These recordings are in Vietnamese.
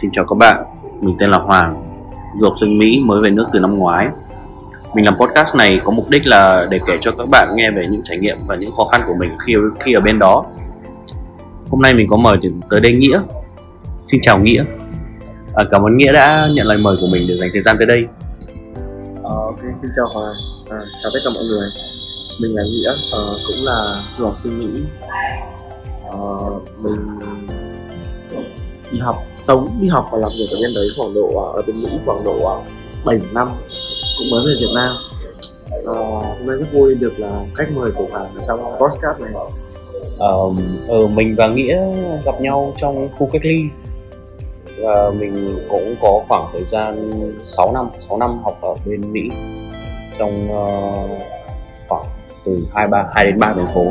Xin chào các bạn, mình tên là Hoàng, du học sinh Mỹ mới về nước từ năm ngoái. Mình làm podcast này có mục đích là để kể cho các bạn nghe về những trải nghiệm và những khó khăn của mình khi khi ở bên đó. Hôm nay mình có mời tới đây Nghĩa. Xin chào Nghĩa. À, cảm ơn Nghĩa đã nhận lời mời của mình để dành thời gian tới đây. À, ok, xin chào Hoàng, à, chào tất cả mọi người Mình là Nghĩa, à, cũng là du học sinh Mỹ À, Mình đi học, sống, đi học và làm việc ở bên đấy khoảng độ, à, ở bên Mỹ khoảng độ à, 7 năm Cũng mới về Việt Nam. À, Hôm nay rất vui được là khách mời của bạn trong podcast này. Ờ, ừ, mình và Nghĩa gặp nhau trong khu cách ly. Và mình cũng có khoảng thời gian 6 năm 6 năm học ở bên Mỹ trong uh, khoảng từ 2 3 2 đến ba thành phố.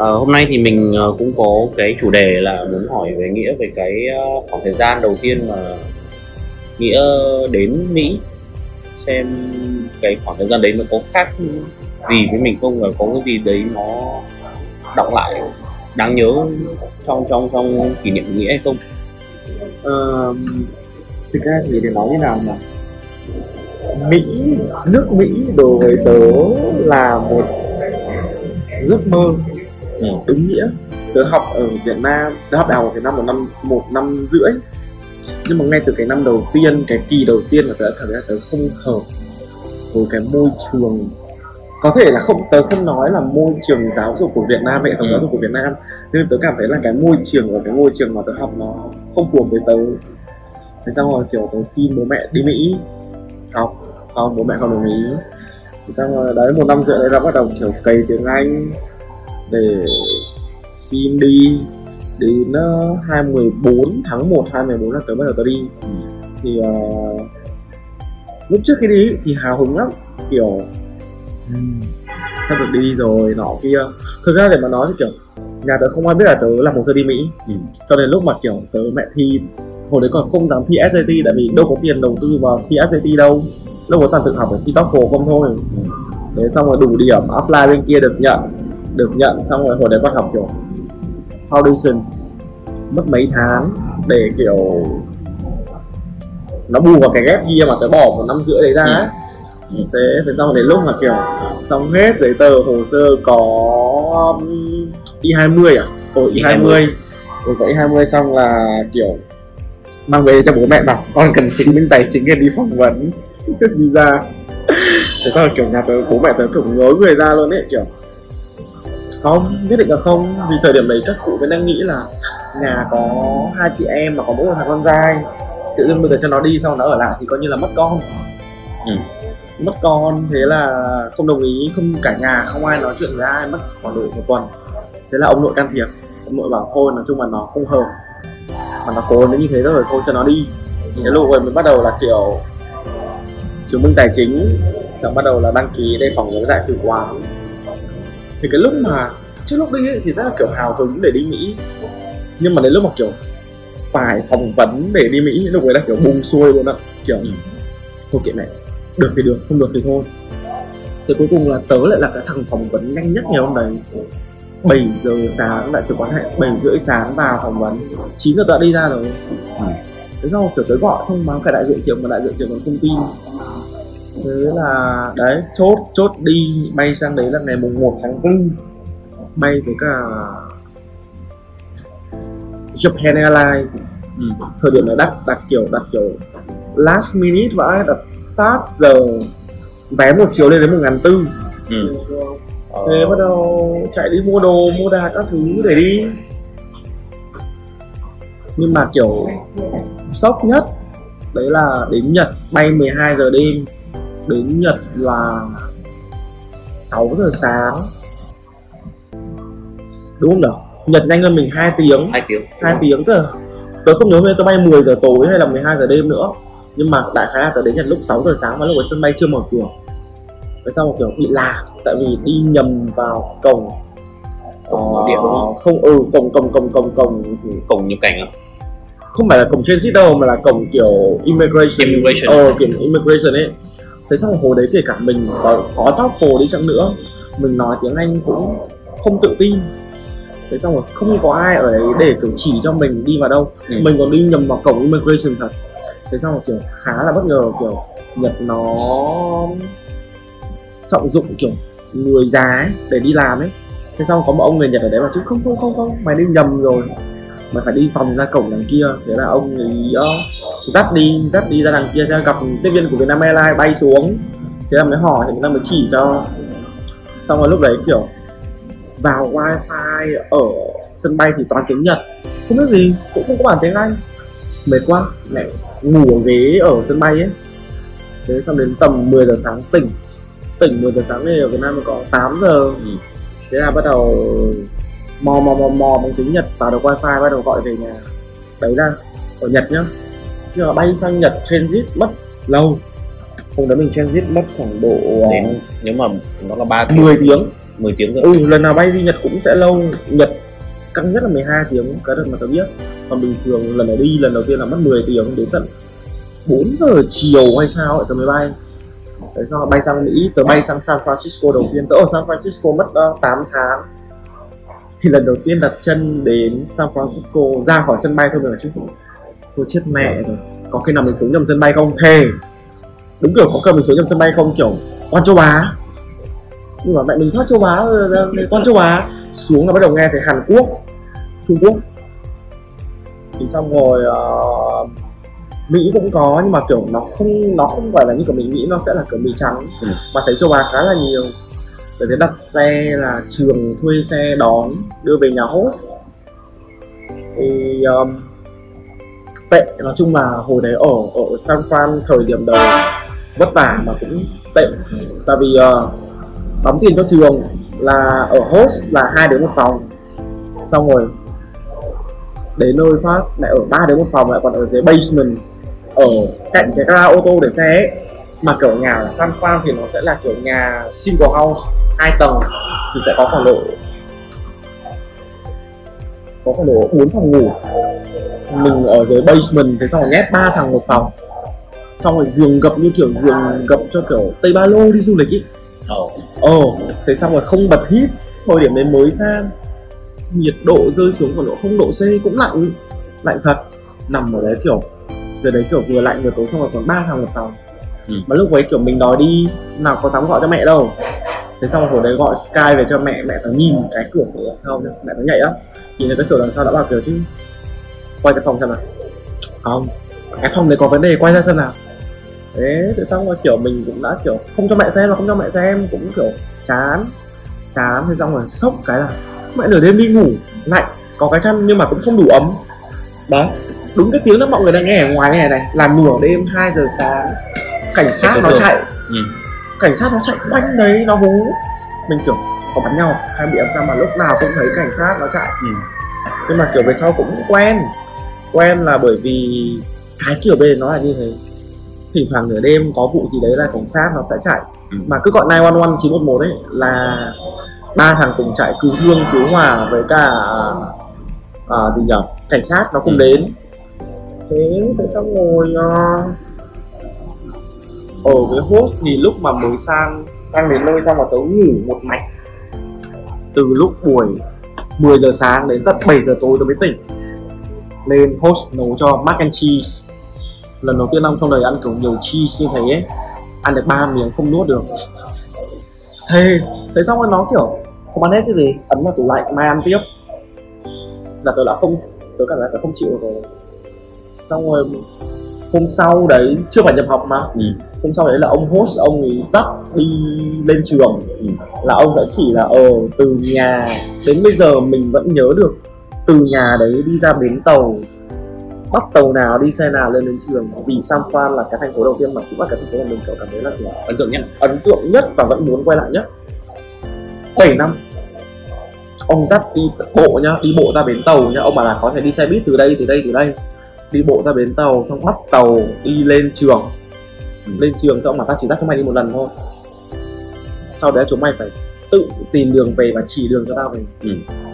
À, hôm nay thì mình ờ, cũng có cái chủ đề là muốn hỏi về Nghĩa về cái ờ, khoảng thời gian đầu tiên mà Nghĩa đến Mỹ. Xem cái khoảng thời gian đấy nó có khác gì với mình không và có cái gì đấy nó đọng lại đáng nhớ trong trong trong kỷ niệm Nghĩa hay không? à, Thực ra thì để nói như nào mà Mỹ, nước Mỹ đối với tớ là một giấc mơ. Ừ. đúng nghĩa. Tớ học ở Việt Nam tớ học đại học ở Việt Nam một năm một năm rưỡi. Nhưng mà ngay từ cái năm đầu tiên cái kỳ đầu tiên là tớ đã cảm thấy là tớ không hợp với cái môi trường. Có thể là không tớ không nói là môi trường giáo dục của Việt Nam hệ thống Ừ. giáo dục của Việt Nam nhưng tớ cảm thấy là cái môi trường ở cái môi trường mà tớ học nó không phù hợp với tớ. Thế xong rồi kiểu tớ xin bố mẹ đi Mỹ học không bố mẹ không đồng ý thế xong rồi đấy một năm rưỡi đấy đã bắt đầu kiểu cày tiếng Anh để xin đi. Đến uh, 2014 tháng 1 2014 là tớ bắt đầu tớ đi. Thì uh, lúc trước khi đi thì hào hứng lắm kiểu "Ừm, sắp được đi rồi nọ kia. Thực ra để mà nói thì kiểu nhà tớ không ai biết là tớ làm hồ sơ đi Mỹ. Ừ. cho đến lúc mà kiểu tớ mẹ thi hồi đấy còn không dám thi SAT tại vì đâu có tiền đầu tư vào thi SAT đâu. Đâu có toàn tự học để thi TOEFL không thôi. Thế xong rồi đủ điểm apply bên kia được nhận được nhận xong rồi hồi đấy bắt học kiểu foundation mất mấy tháng để kiểu nó bù vào cái ghép year mà tớ bỏ một năm rưỡi đấy ra ấy. Ừ. thế thế xong đến lúc mà kiểu xong hết giấy tờ hồ sơ có um, i 20 à? Ồ i 20 rồi có i 20 xong là kiểu mang về cho bố mẹ bảo con cần chứng minh tài chính để đi phỏng vấn. Visa thế xong rồi kiểu nhà tớ bố mẹ tớ kiểu ngớ người ra luôn ấy kiểu không nhất định là không? Vì thời điểm đấy các cụ vẫn đang nghĩ là nhà có hai chị em mà có mỗi một thằng con trai. Tự dưng bây giờ cho nó đi xong nó ở lại thì coi như là mất con. Ừ. mất con thế là không đồng ý không cả nhà không ai nói chuyện với ai mất khoảng độ một tuần. Thế là ông nội can thiệp. Ông nội bảo thôi nói chung là nó không hợp. Mà nó cố đến như thế rồi thôi cho nó đi. Thế lúc rồi mới bắt đầu là kiểu chứng minh tài chính xong bắt đầu là đăng ký để phỏng vấn đại sứ quán thì cái lúc mà trước lúc đi ấy, thì rất là kiểu hào hứng để đi Mỹ. Nhưng mà đến lúc mà kiểu phải phỏng vấn để đi Mỹ lúc ấy là kiểu bung xuôi luôn ạ. Kiểu Ừ. thôi kệ mẹ được thì được không được thì thôi. Thì cuối cùng là tớ lại là cái thằng phỏng vấn nhanh nhất ngày hôm đấy. 7 giờ sáng đại sứ quán hẹn 7 rưỡi sáng vào phỏng vấn. 9 giờ tớ đã đi ra rồi. Ừ. thế sau kiểu tớ gọi thông báo cả đại diện trưởng mà đại diện trưởng còn không tin thế là đấy chốt chốt đi bay sang đấy là ngày mùng 1 tháng 4 bay với cả Japan Airlines Ừ. thời điểm này đặt đặt kiểu đặt kiểu last minute vãi đặt sát giờ vé một chiều lên đến một ngàn tư Ừ. thế bắt đầu chạy đi mua đồ mua đà các thứ để đi nhưng mà kiểu sốc nhất đấy là đến Nhật bay 12 giờ đêm đến Nhật là 6 giờ sáng. Đúng không nhỉ Nhật nhanh hơn mình 2 tiếng. Hai tiếng. Hai tiếng cơ. Tớ không nhớ tớ bay 10 giờ tối hay là 12 giờ đêm nữa. Nhưng mà đại khái là tớ đến Nhật lúc 6 giờ sáng và lúc ấy sân bay chưa mở cửa. Thế xong rồi kiểu bị lạc? Tại vì đi nhầm vào cổng Cổng nội địa đúng không? không ừ cổng cổng cổng cổng cổng. Cổng nhập cảnh à? Không phải là cổng transit đâu mà là cổng kiểu immigration. Immigration. ờ kiểu immigration ấy thế xong hồi đấy kể cả mình có có TOEFL đi chăng nữa mình nói tiếng Anh cũng không tự tin. Thế xong rồi không có ai ở đấy để kiểu chỉ cho mình đi vào đâu. Ừ. mình còn đi nhầm vào cổng immigration thật. Thế xong rồi kiểu khá là bất ngờ kiểu nhật nó trọng dụng kiểu người già ấy để đi làm ấy. Thế xong có một ông người nhật ở đấy bảo chứ không không không không mày đi nhầm rồi. Mày phải đi vòng ra cổng đằng kia. Thế là ông ấy ờ, dắt đi dắt đi ra đằng kia ra gặp tiếp viên của Vietnam Airlines bay xuống. Thế là mới hỏi thì người ta mới chỉ cho. Xong rồi lúc đấy kiểu vào wifi ở sân bay thì toàn tiếng Nhật. Không biết gì cũng không có bản tiếng Anh. Mệt quá mẹ ngủ ở ghế ở sân bay ấy. Thế xong đến tầm 10 giờ sáng tỉnh. Tỉnh 10 giờ sáng thì ở Việt Nam có 8 giờ. Ừ. thế là bắt đầu mò mò mò mò bằng tiếng Nhật vào được wifi bắt đầu gọi về nhà. Đấy là ở Nhật nhá nhưng mà bay sang Nhật transit mất lâu. Hôm đấy mình transit mất khoảng độ ờ, đến nếu mà nó là ba tiếng. 10 tiếng. 10 tiếng rồi. Ừ lần nào bay đi Nhật cũng sẽ lâu. Nhật căng nhất là 12 tiếng cái đợt mà tớ biết. Còn bình thường lần này đi lần đầu tiên là mất 10 tiếng đến tận 4 giờ chiều hay sao ấy tớ mới bay. Đấy sau bay sang Mỹ tớ bay sang San Francisco đầu tiên. Tớ ở San Francisco mất uh, 8 tháng. Thì lần đầu tiên đặt chân đến San Francisco ra khỏi sân bay thôi mình bảo chứ tôi chết mẹ rồi. Có khi nào mình xuống nhầm sân bay không? Thề. Đúng kiểu có nào mình xuống nhầm sân bay không? Kiểu con châu Á. Nhưng mà mẹ mình thoát châu Á rồi, con châu Á. Xuống là bắt đầu nghe thấy Hàn Quốc Trung Quốc. Thì xong rồi ờ, Mỹ cũng có nhưng mà kiểu nó không nó không phải là như kiểu mình nghĩ nó sẽ là kiểu Mỹ trắng. Ừ. mà thấy châu Á khá là nhiều. Để thế đặt xe là trường thuê xe đón đưa về nhà host. Thì um, tệ. Nói chung là hồi đấy ở ở San Fran thời điểm đầu vất vả mà cũng tệ. Tại vì uh, đóng tiền cho trường là ở host là hai đứa một phòng. Xong rồi đến nơi phát lại ở ba đứa một phòng lại còn ở dưới basement ở cạnh cái gara ô tô để xe ấy. mà kiểu nhà ở San Fran thì nó sẽ là kiểu nhà single house hai tầng thì sẽ có khoảng độ có khoảng độ bốn phòng ngủ. Mình ở dưới basement thế xong rồi nhét ba thằng một phòng. Xong rồi giường gập như kiểu giường gập cho kiểu tây ba lô đi du lịch ý. Ồ, Ồ, thế xong rồi không bật hít Thời điểm đấy mới sang Nhiệt độ rơi xuống khoảng độ không độ C cũng lạnh Lạnh thật. Nằm ở đấy kiểu Giờ đấy kiểu vừa lạnh vừa tối xong rồi còn ba thằng một phòng. Ừ. Mà lúc ấy kiểu mình đòi đi Nào có dám gọi cho mẹ đâu. Thế xong rồi hồi đấy gọi Sky về cho mẹ Mẹ phải nhìn cái cửa sổ đằng sau Mẹ phải nhảy á Nhìn thấy cái sổ đằng sau đã bảo kiểu chứ. Quay cái phòng xem nào. Không Cái phòng đấy có vấn đề quay ra xem nào. Thế thế xong rồi kiểu mình cũng đã kiểu không cho mẹ xem là không cho mẹ xem cũng kiểu chán. Chán thế xong rồi sốc cái là mẹ nửa đêm đi ngủ lạnh có cái chăn nhưng mà cũng không đủ ấm. Đấy đúng cái tiếng đó mọi người đang nghe ở ngoài này này là nửa đêm 2 giờ sáng cảnh sát nó chạy. Ừ. cảnh sát nó chạy quanh đấy nó hú. Mình kiểu có bắn nhau hay bị làm sao mà lúc nào cũng thấy cảnh sát nó chạy Ừ. nhưng mà kiểu về sau cũng quen quen là bởi vì cái kiểu bên nó là như thế thỉnh thoảng nửa đêm có vụ gì đấy là cảnh sát nó sẽ chạy Ừ. mà cứ gọi 911 911 ấy là ba thằng cùng chạy cứu thương cứu hỏa với cả à, gì nhở cảnh sát nó cùng Ừ. đến thế thế xong rồi à, ở với host thì lúc mà mới sang sang đến nơi xong mà tớ ngủ một mạch từ lúc buổi 10 giờ sáng đến tận 7 giờ tối tôi mới tỉnh. Lên host nấu cho mac and cheese. Lần đầu tiên ông trong đời ăn kiểu nhiều cheese như thế ấy, ăn được ba miếng không nuốt được. Thế thế xong rồi nó kiểu không ăn hết cái gì, ấn vào tủ lạnh, mai ăn tiếp. Là tôi đã không tôi cảm giác tớ không chịu rồi. Xong rồi hôm sau đấy, chưa phải nhập học mà. Ừ hôm sau đấy là ông host ông ấy dắt đi lên trường. Ừ. là ông đã chỉ là ờ từ nhà đến bây giờ mình vẫn nhớ được từ nhà đấy đi ra bến tàu bắt tàu nào đi xe nào lên đến trường. Vì San Fran là cái thành phố đầu tiên mà cũng là cái thành phố mà mình kiểu cảm thấy là ấn tượng nhất ấn tượng nhất và vẫn muốn quay lại nhất. 7 năm ông dắt đi bộ nhá đi bộ ra bến tàu nhá. Ông bảo là có thể đi xe buýt từ đây từ đây từ đây. Đi bộ ra bến tàu xong bắt tàu đi lên trường Ừ. lên trường xong mà tao chỉ dắt chúng mày đi một lần thôi sau đấy chúng mày phải tự tìm đường về và chỉ đường cho tao về Ừ.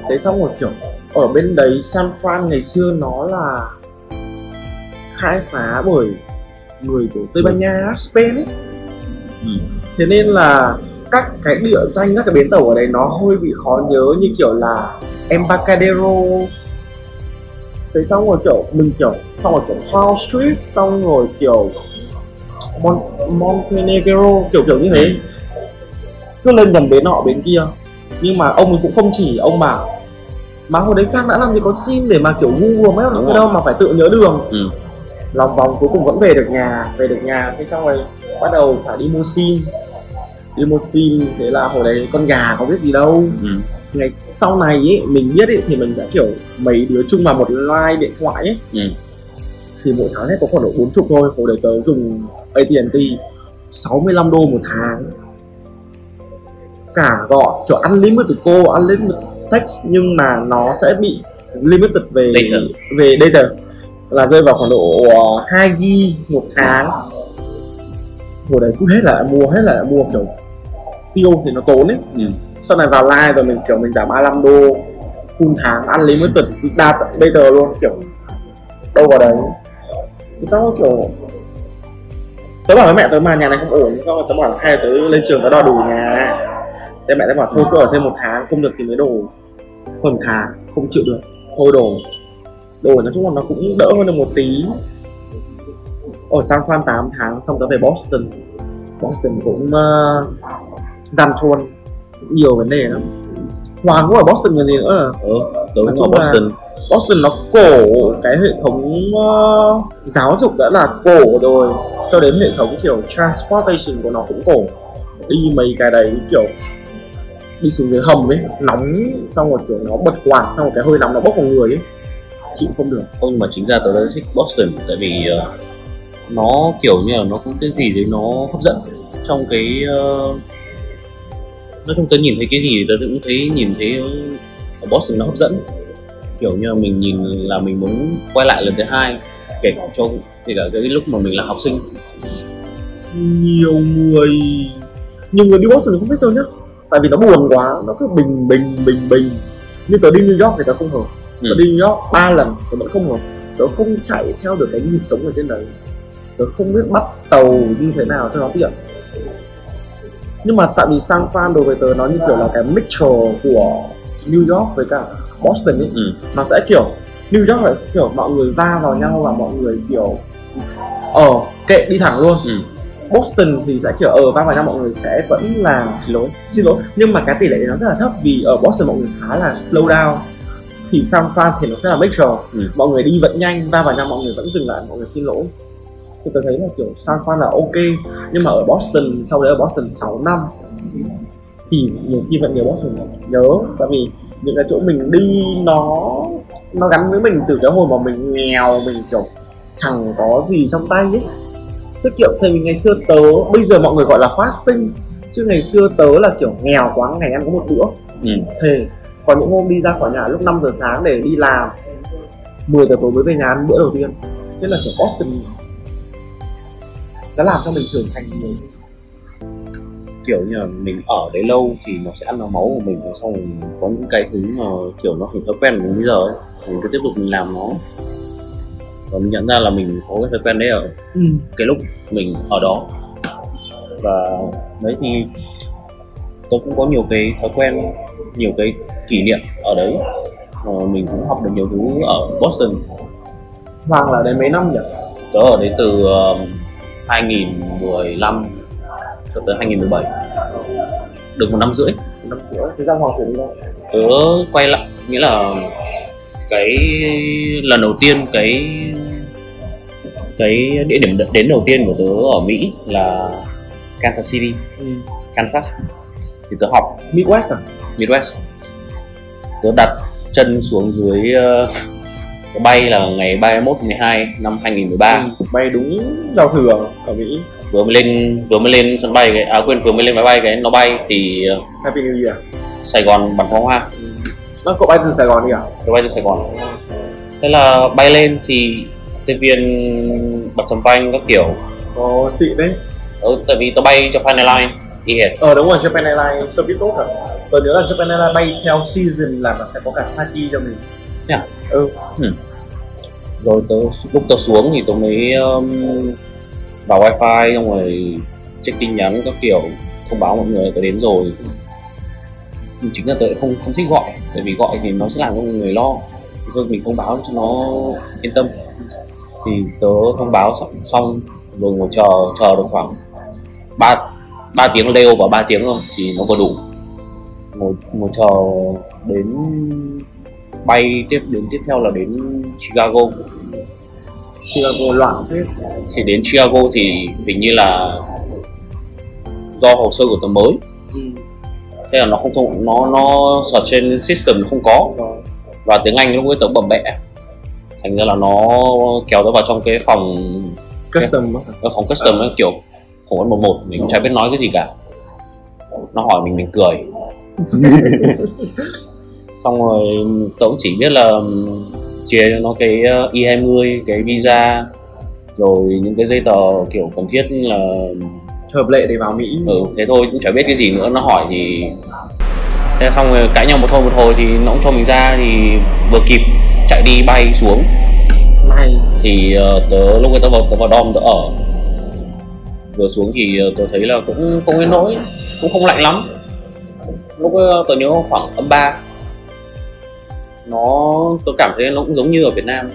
thế xong rồi kiểu ở bên đấy San Fran ngày xưa nó là khai phá bởi người của Tây Ban Nha Spain ấy Ừ. thế nên là các cái địa danh các cái bến tàu ở đấy nó hơi bị khó nhớ như kiểu là Embarcadero thế xong rồi kiểu mình kiểu xong rồi kiểu Hall Street xong rồi kiểu Mon Montenegro kiểu kiểu như thế cứ lên gần bến nọ bến kia nhưng mà ông ấy cũng không chỉ ông bảo mà hồi đấy sang đã làm gì có sim để mà kiểu Google được rồi. đâu mà phải tự nhớ đường ừ. lòng vòng cuối cùng vẫn về được nhà về được nhà thế xong rồi bắt đầu phải đi mua sim đi mua sim thế là hồi đấy con gà có biết gì đâu Ừ. ngày sau này ấy mình biết ấy thì mình đã kiểu mấy đứa chung vào một line điện thoại ấy Ừ. thì mỗi tháng hết có khoảng độ bốn chục thôi. Hồi đấy tớ dùng AT&T 65 đô một tháng. Cả gọi kiểu unlimited call unlimited text nhưng mà nó sẽ bị limited về Data. về data. Là rơi vào khoảng độ uh, 2 g một tháng. Hồi đấy cứ hết là mua hết là mua kiểu tiêu thì nó tốn ấy. Ừ. sau này vào live rồi mình kiểu mình giảm 35 đô full tháng unlimited data data luôn kiểu đâu vào đấy thì xong rồi kiểu tớ bảo với mẹ tớ mà nhà này không ổn xong rồi tớ bảo hay là tớ lên trường tớ đòi đủ nhà. Thế mẹ tớ bảo thôi cứ ở thêm một tháng không được thì mới đổ hơn tháng không chịu được. Thôi đổ. Đổ nói chung là nó cũng đỡ hơn được một tí. Ở San Fran 8 tháng xong tớ về Boston. Boston cũng uh, gian cũng nhiều vấn đề lắm. Hoàng cũng ở Boston còn gì nữa ừ. tớ Nói cũng ở chung là- Boston nó cổ cái hệ thống uh, giáo dục đã là cổ rồi. Cho đến hệ thống kiểu transportation của nó cũng cổ. Đi mấy cái đấy kiểu đi xuống dưới hầm ấy nóng xong rồi kiểu nó bật quạt xong rồi cái hơi nóng nó bốc vào người ấy. Chịu không được. Không nhưng mà chính ra tớ rất thích Boston tại vì uh, nó kiểu như là nó có cái gì đấy nó hấp dẫn. Trong cái uh, nói chung tớ nhìn thấy cái gì tớ cũng thấy nhìn thấy ở Boston nó hấp dẫn kiểu như là mình nhìn là mình muốn quay lại lần thứ hai kể cả cho kể cả cái lúc mà mình là học sinh. Nhiều người nhiều người đi Boston không thích đâu nhá. Tại vì nó buồn quá nó cứ bình bình bình bình. Như tớ đi New York thì tớ không hợp. Tớ Ừ. đi New York ba lần tớ vẫn không hợp. Tớ không chạy theo được cái nhịp sống ở trên đấy. Tớ không biết bắt tàu như thế nào cho nó tiện. Nhưng mà tại vì San Fran đối với tớ nó như kiểu là cái mixture của New York với cả Boston ấy ừ. nó sẽ kiểu New York là kiểu mọi người va vào nhau và mọi người kiểu ờ kệ đi thẳng luôn. Ừ. Boston thì sẽ kiểu ở va vào nhau mọi người sẽ vẫn là xin lỗi xin lỗi. Nhưng mà cái tỷ lệ nó rất là thấp vì ở Boston mọi người khá là slow down. Thì San Fran thì nó sẽ là mixture Ừ. mọi người đi vẫn nhanh va vào nhau mọi người vẫn dừng lại mọi người xin lỗi. Thì tôi thấy là kiểu San Fran là ok. Nhưng mà ở Boston sau đấy ở Boston 6 năm thì nhiều khi vẫn nhớ Boston nhớ tại vì những cái chỗ mình đi nó nó gắn với mình từ cái hồi mà mình nghèo mình kiểu chẳng có gì trong tay ấy. Tiết kiệm thì ngày xưa tớ bây giờ mọi người gọi là fasting chứ ngày xưa tớ là kiểu nghèo quá ngày ăn có một bữa. Ừ. thề có những hôm đi ra khỏi nhà lúc 5 giờ sáng để đi làm 10 giờ tối mới về nhà ăn bữa đầu tiên. Thế là kiểu Boston đã làm cho mình trưởng thành nhiều kiểu như là mình ở đấy lâu thì nó sẽ ăn vào máu của mình xong rồi có những cái thứ mà kiểu nó thành thói quen của mình bây giờ ấy mình cứ tiếp tục mình làm nó và mình nhận ra là mình có cái thói quen đấy ở ừ. cái lúc mình ở đó và đấy thì tôi cũng có nhiều cái thói quen nhiều cái kỷ niệm ở đấy mà mình cũng học được nhiều thứ ở Boston Hoàng là ở đấy mấy năm nhỉ? tớ ở đấy từ uh, 2015 cho tới 2017 được một năm rưỡi Năm rưỡi Thế ra Hoàng chuyển đi đâu? tớ quay lại nghĩa là cái lần đầu tiên cái cái địa điểm đến đầu tiên của tớ ở Mỹ là Kansas City, Ừ. Kansas thì tớ học Midwest à? Midwest tớ đặt chân xuống dưới uh, tớ bay là ngày 31 tháng 12 năm 2013 Ừ, Bay đúng giao thừa ở Mỹ vừa mới lên vừa mới lên sân bay cái à quên vừa mới lên máy bay cái nó bay thì ờ, Happy New Year. Sài Gòn bắn pháo hoa. Nó cậu bay từ Sài Gòn đi à? tớ bay từ Sài Gòn. Thế là bay lên thì tiếp viên bật sầm phanh các kiểu. Có xịn đấy. Ừ, tại vì tớ bay cho Pan Airlines đi hệt Ờ đúng rồi, Japan Airlines service tốt à? Tôi nhớ là Japan Airlines bay theo season là nó sẽ có cả Saki cho mình. Thế à? Ừ. Rồi tớ lúc tớ xuống thì tớ mới um, vào wifi xong rồi check tin nhắn các kiểu. Thông báo mọi người tôi đến rồi. Nhưng chính là tôi không không thích gọi. Tại vì gọi thì nó sẽ làm cho mọi người lo. Thôi mình thông báo cho nó yên tâm. Thì tớ thông báo xong, xong rồi ngồi chờ chờ được khoảng ba ba tiếng leo và ba tiếng thôi thì nó vừa đủ. Ngồi ngồi chờ đến bay tiếp đến tiếp theo là đến Chicago. Chicago loạn thế. Thì đến Chicago thì hình như là do hồ sơ của tớ mới. Ừ. thế là nó không thông nó nó search trên system nó không có. Rồi. và tiếng Anh lúc ấy tớ bập bẹ. Thành ra là nó kéo tớ vào trong cái phòng custom cái phòng custom ấy kiểu vấn một một mình cũng chả biết nói cái gì cả. Nó hỏi mình mình cười. Xong rồi tớ cũng chỉ biết là chia cho nó cái ờ, i20 cái visa rồi những cái giấy tờ kiểu cần thiết là hợp lệ để vào Mỹ. Ừ thế thôi cũng chả biết cái gì nữa nó hỏi thì thế xong rồi cãi nhau một hồi một hồi thì nó cũng cho mình ra thì vừa kịp chạy đi bay xuống. May thì ờ, tớ lúc ấy tớ vào tớ vào dom tớ ở. Vừa xuống thì ờ, tớ thấy là cũng không đến nỗi cũng không lạnh lắm. Lúc ấy tớ nhớ khoảng âm ba nó tớ cảm thấy nó cũng giống như ở Việt Nam.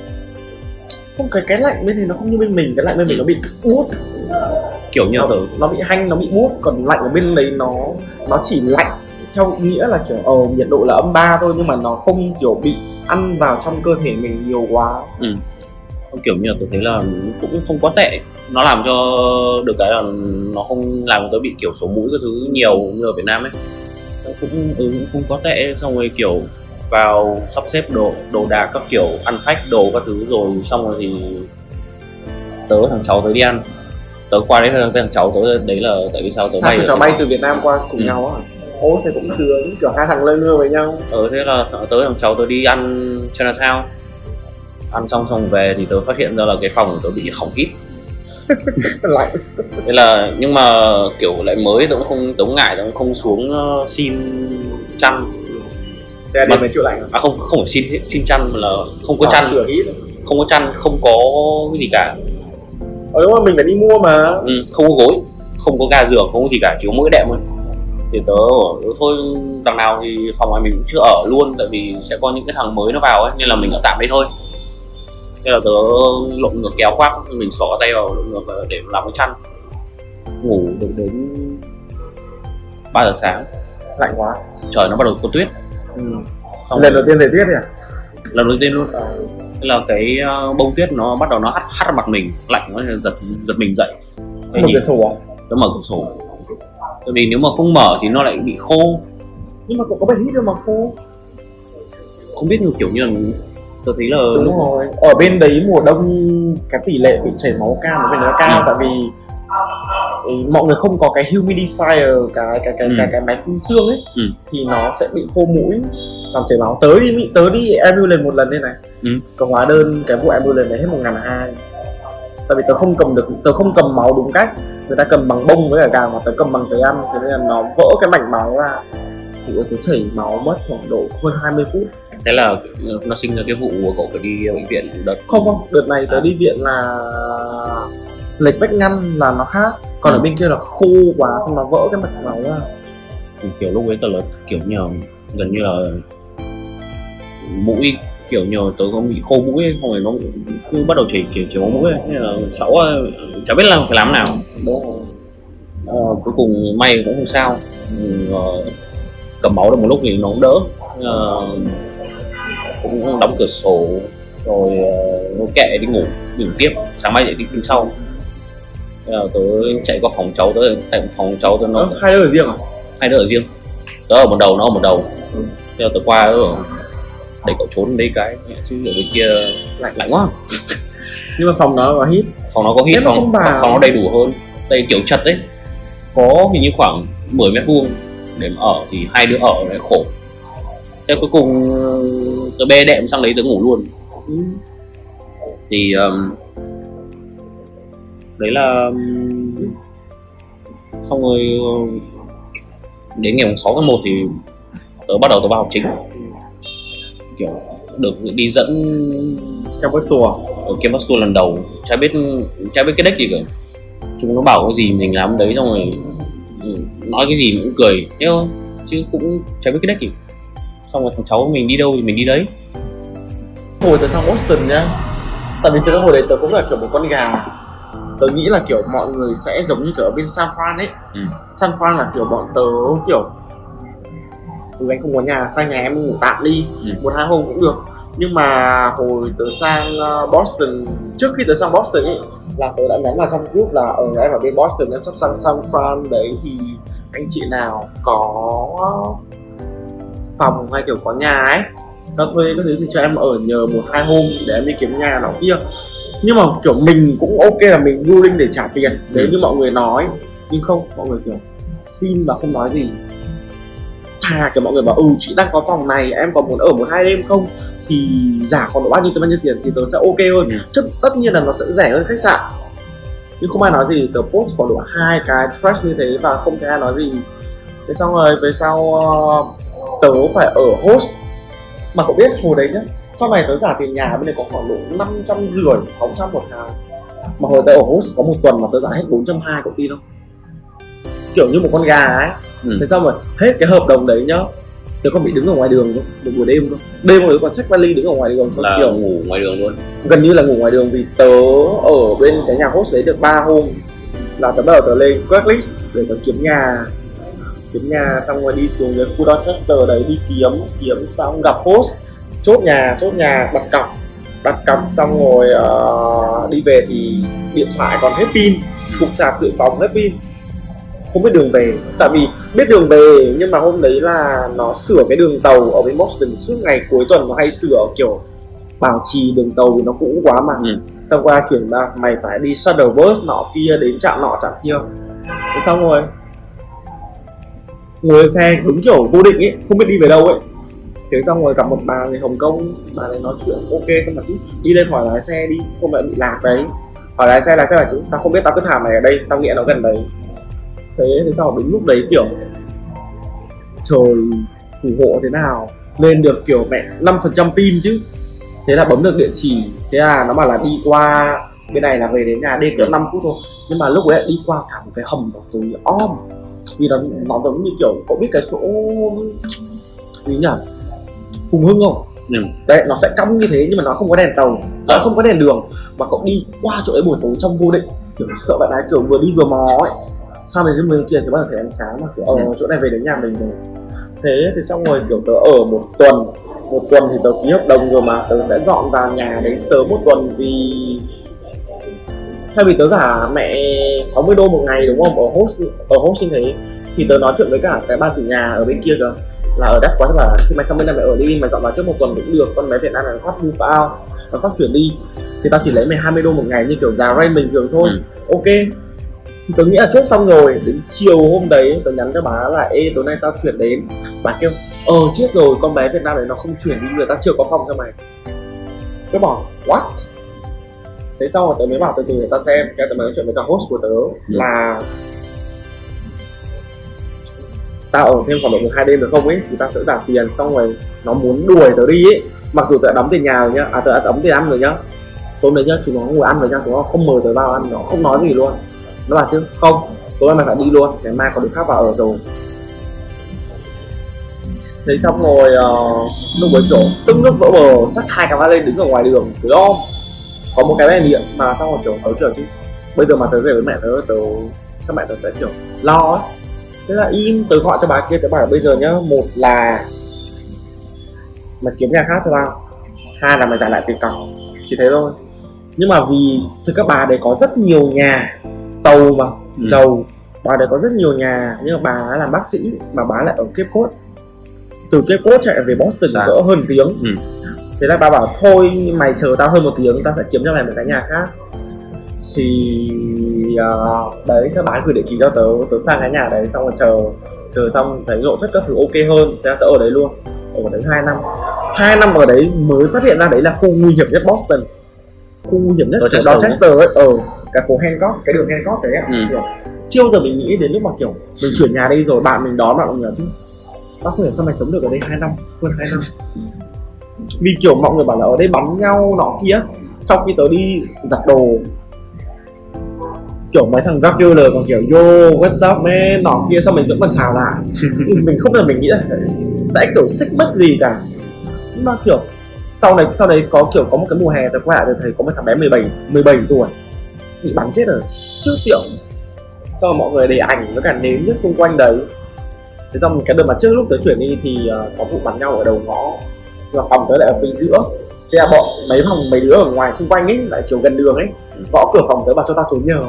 Không cái cái lạnh bên này nó không như bên mình cái lạnh bên mình nó bị buốt kiểu như là tớ nó bị hanh nó bị buốt còn lạnh ở bên đấy nó nó chỉ lạnh theo nghĩa là kiểu ờ nhiệt độ là âm 3 thôi nhưng mà nó không kiểu bị ăn vào trong cơ thể mình nhiều quá. Kiểu như là tớ thấy là cũng không quá tệ. Nó làm cho được cái là nó không làm tớ bị kiểu sổ mũi các thứ nhiều như ở Việt Nam ấy. Nó cũng ừ, cũng không quá tệ xong rồi kiểu vào sắp xếp đồ đồ đạc các kiểu ăn khách đồ các thứ rồi xong rồi thì tớ thằng cháu tớ đi ăn. Tớ qua đấy thằng cháu tớ đấy là tại vì sao tớ bay cháu bay từ Việt Nam qua cùng Ừ. nhau á? Ố thì cũng sướng kiểu hai thằng lên mưa với nhau. Ờ thế là tớ thằng cháu tớ đi ăn Chinatown. Ăn xong xong về thì tớ phát hiện ra là cái phòng của tớ bị hỏng hít lạnh. Thế là nhưng mà kiểu lại mới tớ cũng không tớ cũng ngại tớ cũng không xuống ờ, xin chăn thế Mà- mấy triệu lạnh à không không phải xin xin chăn mà là không có Ờ, chăn. sửa ít không có chăn không có cái gì cả. Ờ đúng rồi mình phải đi mua mà. Ừ, không có gối không có ga giường không có gì cả chỉ có mỗi đệm thôi. Thì tớ bảo "Ừ, thôi đằng nào thì phòng này mình cũng chưa ở luôn tại vì sẽ có những cái thằng mới nó vào ấy nên là mình ở tạm đây thôi. Thế là tớ lộn ngược kéo khoác mình xỏ tay vào lộn ngược để làm cái chăn. Ngủ được đến 3 giờ sáng. Lạnh quá. Trời nó bắt đầu có tuyết ừ. xong lần rồi- đầu tiên thời tiết à? Lần đầu tiên luôn. Thế là cái ờ, bông tuyết nó bắt đầu nó hắt hắt mặt mình lạnh nó giật giật mình dậy. Thế nhìn cái sổ à? Nó mở cửa sổ. Tại vì nếu mà không mở thì nó lại bị khô. Nhưng mà cậu có bệnh hít đâu mà khô? Không biết kiểu như là tôi thấy là đúng rồi. Ở bên đấy mùa đông cái tỷ lệ bị chảy máu cam ở bên nó cao Ừ. tại vì mọi người không có cái humidifier cái cái cái Ừ. cái, cái máy phun xương ấy Ừ. thì nó sẽ bị khô mũi làm chảy máu tới đi Mỹ tới đi ambulance một lần đây này Ừ. có hóa đơn cái vụ ambulance này hết một ngàn hai tại vì tớ không cầm được tớ không cầm máu đúng cách người ta cầm bằng bông với cả gàng mà tớ cầm bằng giấy ăn thế nên là nó vỡ cái mảnh máu ra thì tớ chảy máu mất khoảng độ hơn 20 phút thế là nó sinh ra cái vụ cậu phải đi bệnh viện đợt không không đợt này tớ À. đi viện là lệch vách ngăn là nó khác. Còn Ừ. ở bên kia là khô quá không nó vỡ cái mạch máu ra. Thì kiểu lúc ấy tớ là kiểu là gần như là mũi kiểu là tớ có bị khô mũi không phải nó cứ bắt đầu chảy chảy chảy mũi ấy. nên là cháu chả biết là phải làm nào. Đúng rồi. Ờ, cuối cùng may cũng không sao. Ừ, ờ, cầm máu được một lúc thì nó cũng đỡ. Ờ, cũng đóng cửa sổ rồi ờ, nó kệ đi ngủ ngủ tiếp. Sáng mai dậy đi tin sau Thế là tớ chạy qua phòng cháu tớ tại phòng cháu tớ nó hai đứa ở riêng à? Hai đứa ở riêng. Tớ ở một đầu nó ở một đầu. Thế là tớ qua tớ bảo, để cậu trốn đây cái chứ ở bên kia lạnh lạnh quá. Nhưng mà phòng nó có hít phòng nó có hít phòng, vào- phòng nó đầy đủ hơn. Đây kiểu chật đấy. Có hình như khoảng 10 mét vuông để mà ở thì hai đứa ở lại khổ. Thế cuối cùng ờ, tớ bê đệm sang đấy tớ ngủ luôn. Ừ. thì um, đấy là xong rồi ờ, đến ngày 6 tháng 1 thì tớ bắt đầu tớ vào học chính. Kiểu được đi dẫn trong cái tour ở campus tour lần đầu. Chả biết chả biết cái đếch gì cả. Chúng nó bảo cái gì mình làm đấy xong rồi nói cái gì cũng cười. Thế thôi chứ cũng chả biết cái đếch gì. Xong rồi thằng cháu mình đi đâu thì mình đi đấy. Hồi tớ sang Boston nhá. Tại vì từ hồi đấy tớ cũng là kiểu một con gà tớ nghĩ là kiểu mọi người sẽ giống như kiểu ở bên San Fran ấy ừ. San Fran là kiểu bọn tớ kiểu ừ, anh không có nhà sang nhà em ngủ tạm đi Ừ. một hai hôm cũng được nhưng mà hồi tớ sang ờ, Boston trước khi tớ sang Boston ấy là tớ đã nhắn vào trong group là ở em ở bên Boston em sắp sang San Fran đấy thì anh chị nào có phòng hay kiểu có nhà ấy cho thuê các thứ thì cho em ở nhờ một hai hôm để em đi kiếm nhà nọ kia nhưng mà kiểu mình cũng ok là mình willing để trả tiền nếu như mọi người nói. Nhưng không mọi người kiểu xin và không nói gì. Thà kiểu mọi người bảo ừ chị đang có phòng này em có muốn ở một hai đêm không? Thì giả còn bao nhiêu tới bao nhiêu tiền thì tớ sẽ ok hơn. Ừ. chứ tất nhiên là nó sẽ rẻ hơn khách sạn. Nhưng không ai nói gì tớ post có đủ hai cái trash như thế và không thấy ai nói gì. Thế xong rồi về sau ờ, tớ phải ở host mà cậu biết hồi đấy nhá sau này tớ trả tiền nhà bên này có khoảng độ năm trăm rưỡi sáu trăm một tháng. Mà hồi tớ ở host có một tuần mà tớ trả hết bốn trăm hai cậu tin không? Kiểu như một con gà ấy. Ừ. thế xong rồi hết cái hợp đồng đấy nhá tớ còn bị đứng ở ngoài đường một buổi đêm cơ. Đêm rồi còn xách vali đứng ở ngoài đường là kiểu. ngủ ngoài đường luôn. Gần như là ngủ ngoài đường vì tớ ở bên cái nhà host đấy được 3 hôm. Là tớ bắt đầu tớ lên Craigslist để tớ kiếm nhà kiếm nhà xong rồi đi xuống cái khu Dorchester đấy đi kiếm kiếm xong gặp host. Chốt nhà chốt nhà đặt cọc. Đặt cọc xong rồi ờ, đi về thì điện thoại còn hết pin. Cục sạc dự phòng hết pin. Không biết đường về. Tại vì biết đường về nhưng mà hôm đấy là nó sửa cái đường tàu ở bên Boston. Suốt ngày cuối tuần nó hay sửa kiểu bảo trì đường tàu vì nó cũ quá mà. Ừ. xong qua chuyển ba mày phải đi shuttle bus nọ kia đến trạm nọ trạm kia. Thế xong rồi ngồi lên xe đúng kiểu vô định ấy, không biết đi về đâu ấy. Thế xong rồi gặp một bà người Hồng Kông, bà này nói chuyện, ok không mà đi lên hỏi lái xe đi không phải bị lạc đấy. Hỏi lái xe lái xe là chứ, tao không biết tao cứ thả mày ở đây, tao nghĩ nó gần đấy. Thế thế sau đúng lúc đấy kiểu, trời, phù hộ thế nào? Lên được kiểu mẹ 5% pin chứ. Thế là bấm được địa chỉ, thế là nó bảo là đi qua, bên này là về đến nhà, đi cỡ 5 phút thôi. Nhưng mà lúc ấy đi qua cả một cái hầm vào tối om vì nó nó giống như kiểu có biết cái chỗ gì nhỉ? Phùng hưng không? Ừ. đấy nó sẽ cong như thế nhưng mà nó không có đèn tàu nó không có đèn đường. Mà cậu đi qua chỗ ấy buổi tối trong vô định kiểu sợ bạn ấy kiểu vừa đi vừa mò ấy. Sau này đến bên kia thì bắt đầu thấy ánh sáng mà kiểu ờ chỗ này về đến nhà mình rồi. Thế thì xong rồi kiểu tớ ở một tuần một tuần thì tớ ký hợp đồng rồi mà. Tớ sẽ dọn vào nhà đấy sớm một tuần vì thay vì tớ trả mẹ 60 đô một ngày đúng không? Ở host ở host như thế thì tớ nói chuyện với cả cái bà chủ nhà ở bên kia cơ là ở đắt quá là khi mày sang bên này mày ở đi mày dọn vào trước một tuần cũng được. Con bé Việt Nam này nó phát move out nó phát chuyển đi. Thì tao chỉ lấy mày 20 đô một ngày như kiểu giá rent bình thường thôi. Ừ. ok. Thì tớ nghĩ là chốt xong rồi đến chiều hôm đấy tớ nhắn cho bà là ê tối nay tao chuyển đến. Bà kêu ờ chết rồi con bé Việt Nam này nó không chuyển đi người ta chưa có phòng cho mày. Tớ bảo what thế sau rồi tớ mới bảo từ từ để tao xem. Cái tớ mới nói chuyện với cả host của tớ là tao ở thêm khoảng độ một hai đêm được không ấy? Thì tao sẽ trả tiền. Xong rồi nó muốn đuổi tớ đi ấy. Mặc dù tớ đã đóng tiền nhà rồi nhá à tớ đã đóng tiền ăn rồi nhá. Tối đấy nhá chúng nó ngồi ăn với nhau chúng nó không mời tớ vào ăn nó không nói gì luôn. Nó bảo chứ không tối nay mày phải đi luôn ngày mai có đứa khác vào ở rồi. Thế xong rồi uh, lúc ấy kiểu tức nước vỡ bờ sắt hai cái vali đứng ở ngoài đường tối om có một cái đèn điện mà xong rồi kiểu tớ kiểu chứ. Bây giờ mà tớ về với mẹ tớ tớ các mẹ tớ sẽ kiểu lo ấy. Thế là im tớ gọi cho bà kia tớ bảo bây giờ nhá một là mày kiếm nhà khác cho tao hai là mày trả lại tiền cọc. Chỉ thế thôi. Nhưng mà vì thực các bà đấy có rất nhiều nhà tàu mà Ừ. giàu bà đấy có rất nhiều nhà nhưng mà bà ấy làm bác sĩ mà bà lại ở Cape Cod. Từ Cape Cod chạy về Boston cỡ hơn tiếng. Ừ. thế là bà bảo thôi mày chờ tao hơn một tiếng tao sẽ kiếm cho mày một cái nhà khác. Thì uh, đấy các ấy gửi địa chỉ cho tớ tớ sang cái nhà đấy xong rồi chờ chờ xong thấy nội thất các thứ ok hơn thế là tớ ở đấy luôn. Ở đấy 2 năm. Hai năm ở đấy mới phát hiện ra đấy là khu nguy hiểm nhất Boston. Khu nguy hiểm nhất của Dorchester ấy ở cái phố Hancock cái đường Hancock đấy ạ. Ừ. Chưa bao giờ mình nghĩ đến lúc mà kiểu mình chuyển nhà đây rồi bạn mình đón bạn mình bảo chứ. Tao không hiểu sao mày sống được ở đây hai năm hơn hai năm vì kiểu mọi người bảo là ở đây bắn nhau nọ kia trong khi tớ đi giặt đồ kiểu mấy thằng drug dealer còn kiểu yo what's up man? nọ kia xong mình vẫn còn chào lại. Mình không giờ mình nghĩ là sẽ, sẽ kiểu xích mích gì cả. Nhưng mà kiểu sau này sau đấy có kiểu có một cái mùa hè tôi quay lại thấy có một thằng bé 17 17 tuổi bị bắn chết ở trước tiệm rồi mọi người để ảnh với cả nến nước xung quanh đấy. Thế xong cái đợt mà trước lúc tới chuyển đi thì uh, có vụ bắn nhau ở đầu ngõ và phòng tới lại ở phía giữa. Thế là bọn mấy phòng mấy đứa ở ngoài xung quanh ấy lại kiểu gần đường ấy gõ cửa phòng tới bảo cho tao trốn nhờ.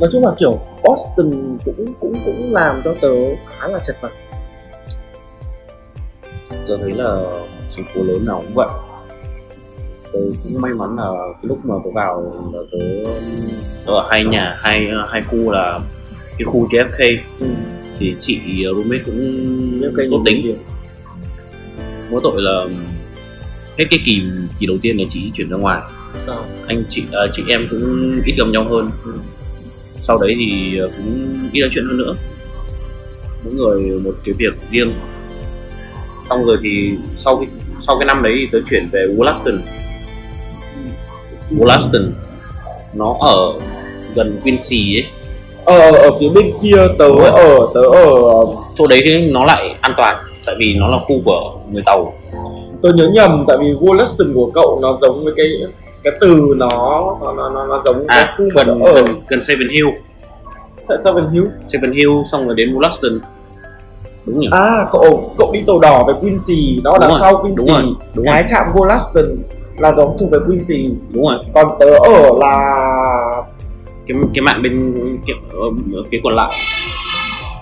Nói chung là kiểu Boston cũng cũng cũng làm cho tớ khá là chật vật. Tớ thấy là thành phố lớn nào cũng vậy. Tớ cũng may mắn là cái lúc mà tớ vào là tớ, tớ ở hai nhà hai hai khu là cái khu JFK ừ. thì chị roommate cũng cây tốt tính. Mỗi tội là hết cái kỳ kỳ đầu tiên là chị chuyển ra ngoài. Ờ. anh chị à, chị em cũng ít gặp nhau hơn. Sau đấy thì ờ, cũng ít nói chuyện hơn nữa. Mỗi người một cái việc riêng. Xong rồi thì sau cái sau cái năm đấy thì tớ chuyển về Wollaston. Wollaston nó ở gần Quincy ấy. Ờ ở, ở phía bên kia tớ ở tớ ở chỗ đấy thì nó lại an toàn tại vì nó là khu của người tàu. Tớ nhớ nhầm tại vì Wollaston của cậu nó giống với cái cái từ nó nó nó, nó, nó giống cái à khu mà gần ở gần gần Seven Hill. Seven Hill? Seven Hill xong rồi đến Wollaston đúng nhỉ? À cậu cậu đi tàu đỏ về Quincy. Đó là Đúng rồi, sau Quincy. đúng rồi, đúng cái trạm Wollaston là giống thuộc về Quincy. Đúng rồi. Còn tớ ở là cái cái mạng bên cái, ở phía còn lại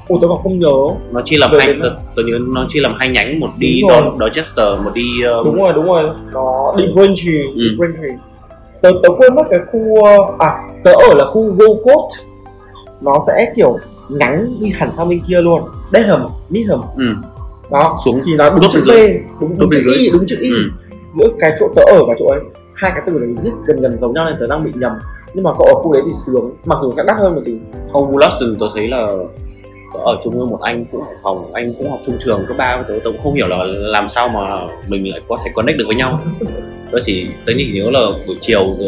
ủa tớ còn không nhớ. Nó chia làm Về hai tớ, tớ nhớ nó chia làm hai nhánh một đi. Dor- Dorchester một đi um, đúng rồi đúng rồi. Nó đi Braintree đi Ừ. Braintree tớ tớ quên mất cái khu ờ, à tớ ở là khu Coast. Nó sẽ kiểu ngắn đi hẳn sang bên kia luôn. Dedham Needham ừ, đó xuống thì nó đúng chữ dưới. đúng đúng chữ. Y đúng chữ Y ừ. giữa cái chỗ tớ ở và chỗ ấy hai cái từ đấy rất gần gần giống nhau nên tớ đang bị nhầm. Nhưng mà cậu ở khu đấy thì sướng. Mặc dù sẽ đắt hơn một tí. Không Wollaston tớ thấy là tớ ở chung với một anh cũng học phòng anh cũng học chung trường cấp ba tớ tớ cũng không hiểu là làm sao mà mình lại có thể connect được với nhau. Tớ chỉ tớ chỉ nhớ là buổi chiều tớ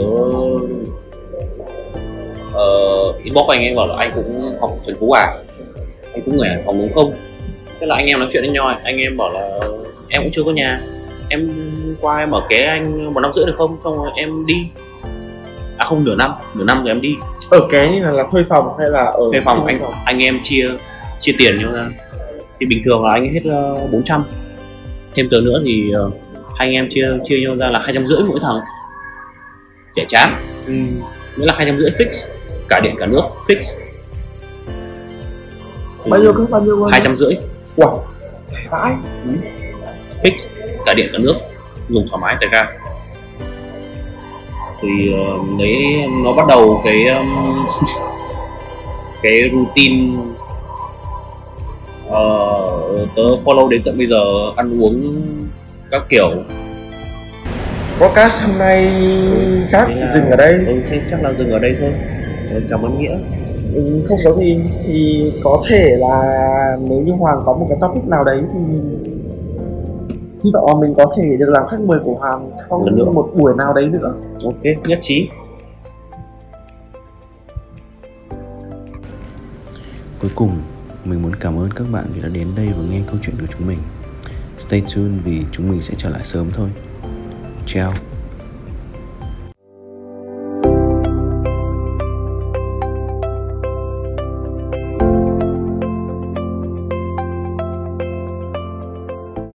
uh, inbox anh ấy bảo là anh cũng học Trần Phú à anh cũng người Hải Phòng đúng không? Thế là anh em nói chuyện với nhau anh em bảo là em cũng chưa có nhà em qua em ở ké anh một năm rưỡi được không? Xong rồi em đi. À không nửa năm nửa năm rồi em đi. Ở cái như là, là thuê phòng hay là ở thuê phòng anh anh em chia chia tiền nhau ra. Thì bình thường là anh ấy hết uh, 400 thêm tờ nữa thì uh, hai anh em chia chia nhau ra là hai trăm rưỡi mỗi thằng. Rẻ chán. Ừ. nghĩa là hai trăm rưỡi fix. Cả điện cả nước fix. Bao nhiêu cơ? Bao nhiêu hai trăm rưỡi. Wow. Rẻ vãi. Fix. Cả điện cả nước. Dùng thoải mái tại ga thì uh, đấy nó bắt đầu cái um, cái routine uh, tớ follow đến tận bây giờ ăn uống các kiểu. Podcast hôm nay chắc Thế là- dừng ở đây. ừ, thế chắc là dừng ở đây thôi. Ừ, cảm ơn nghĩa. Ừ, không có gì. Thì có thể là nếu như hoàng có một cái topic nào đấy thì hy vọng là mình có thể được làm khách mời của hoàng trong Lần nữa. một buổi nào đấy nữa. Ok nhất trí. Cuối cùng, mình muốn cảm ơn các bạn vì đã đến đây và nghe câu chuyện của chúng mình. Stay tuned vì chúng mình sẽ trở lại sớm thôi. Ciao.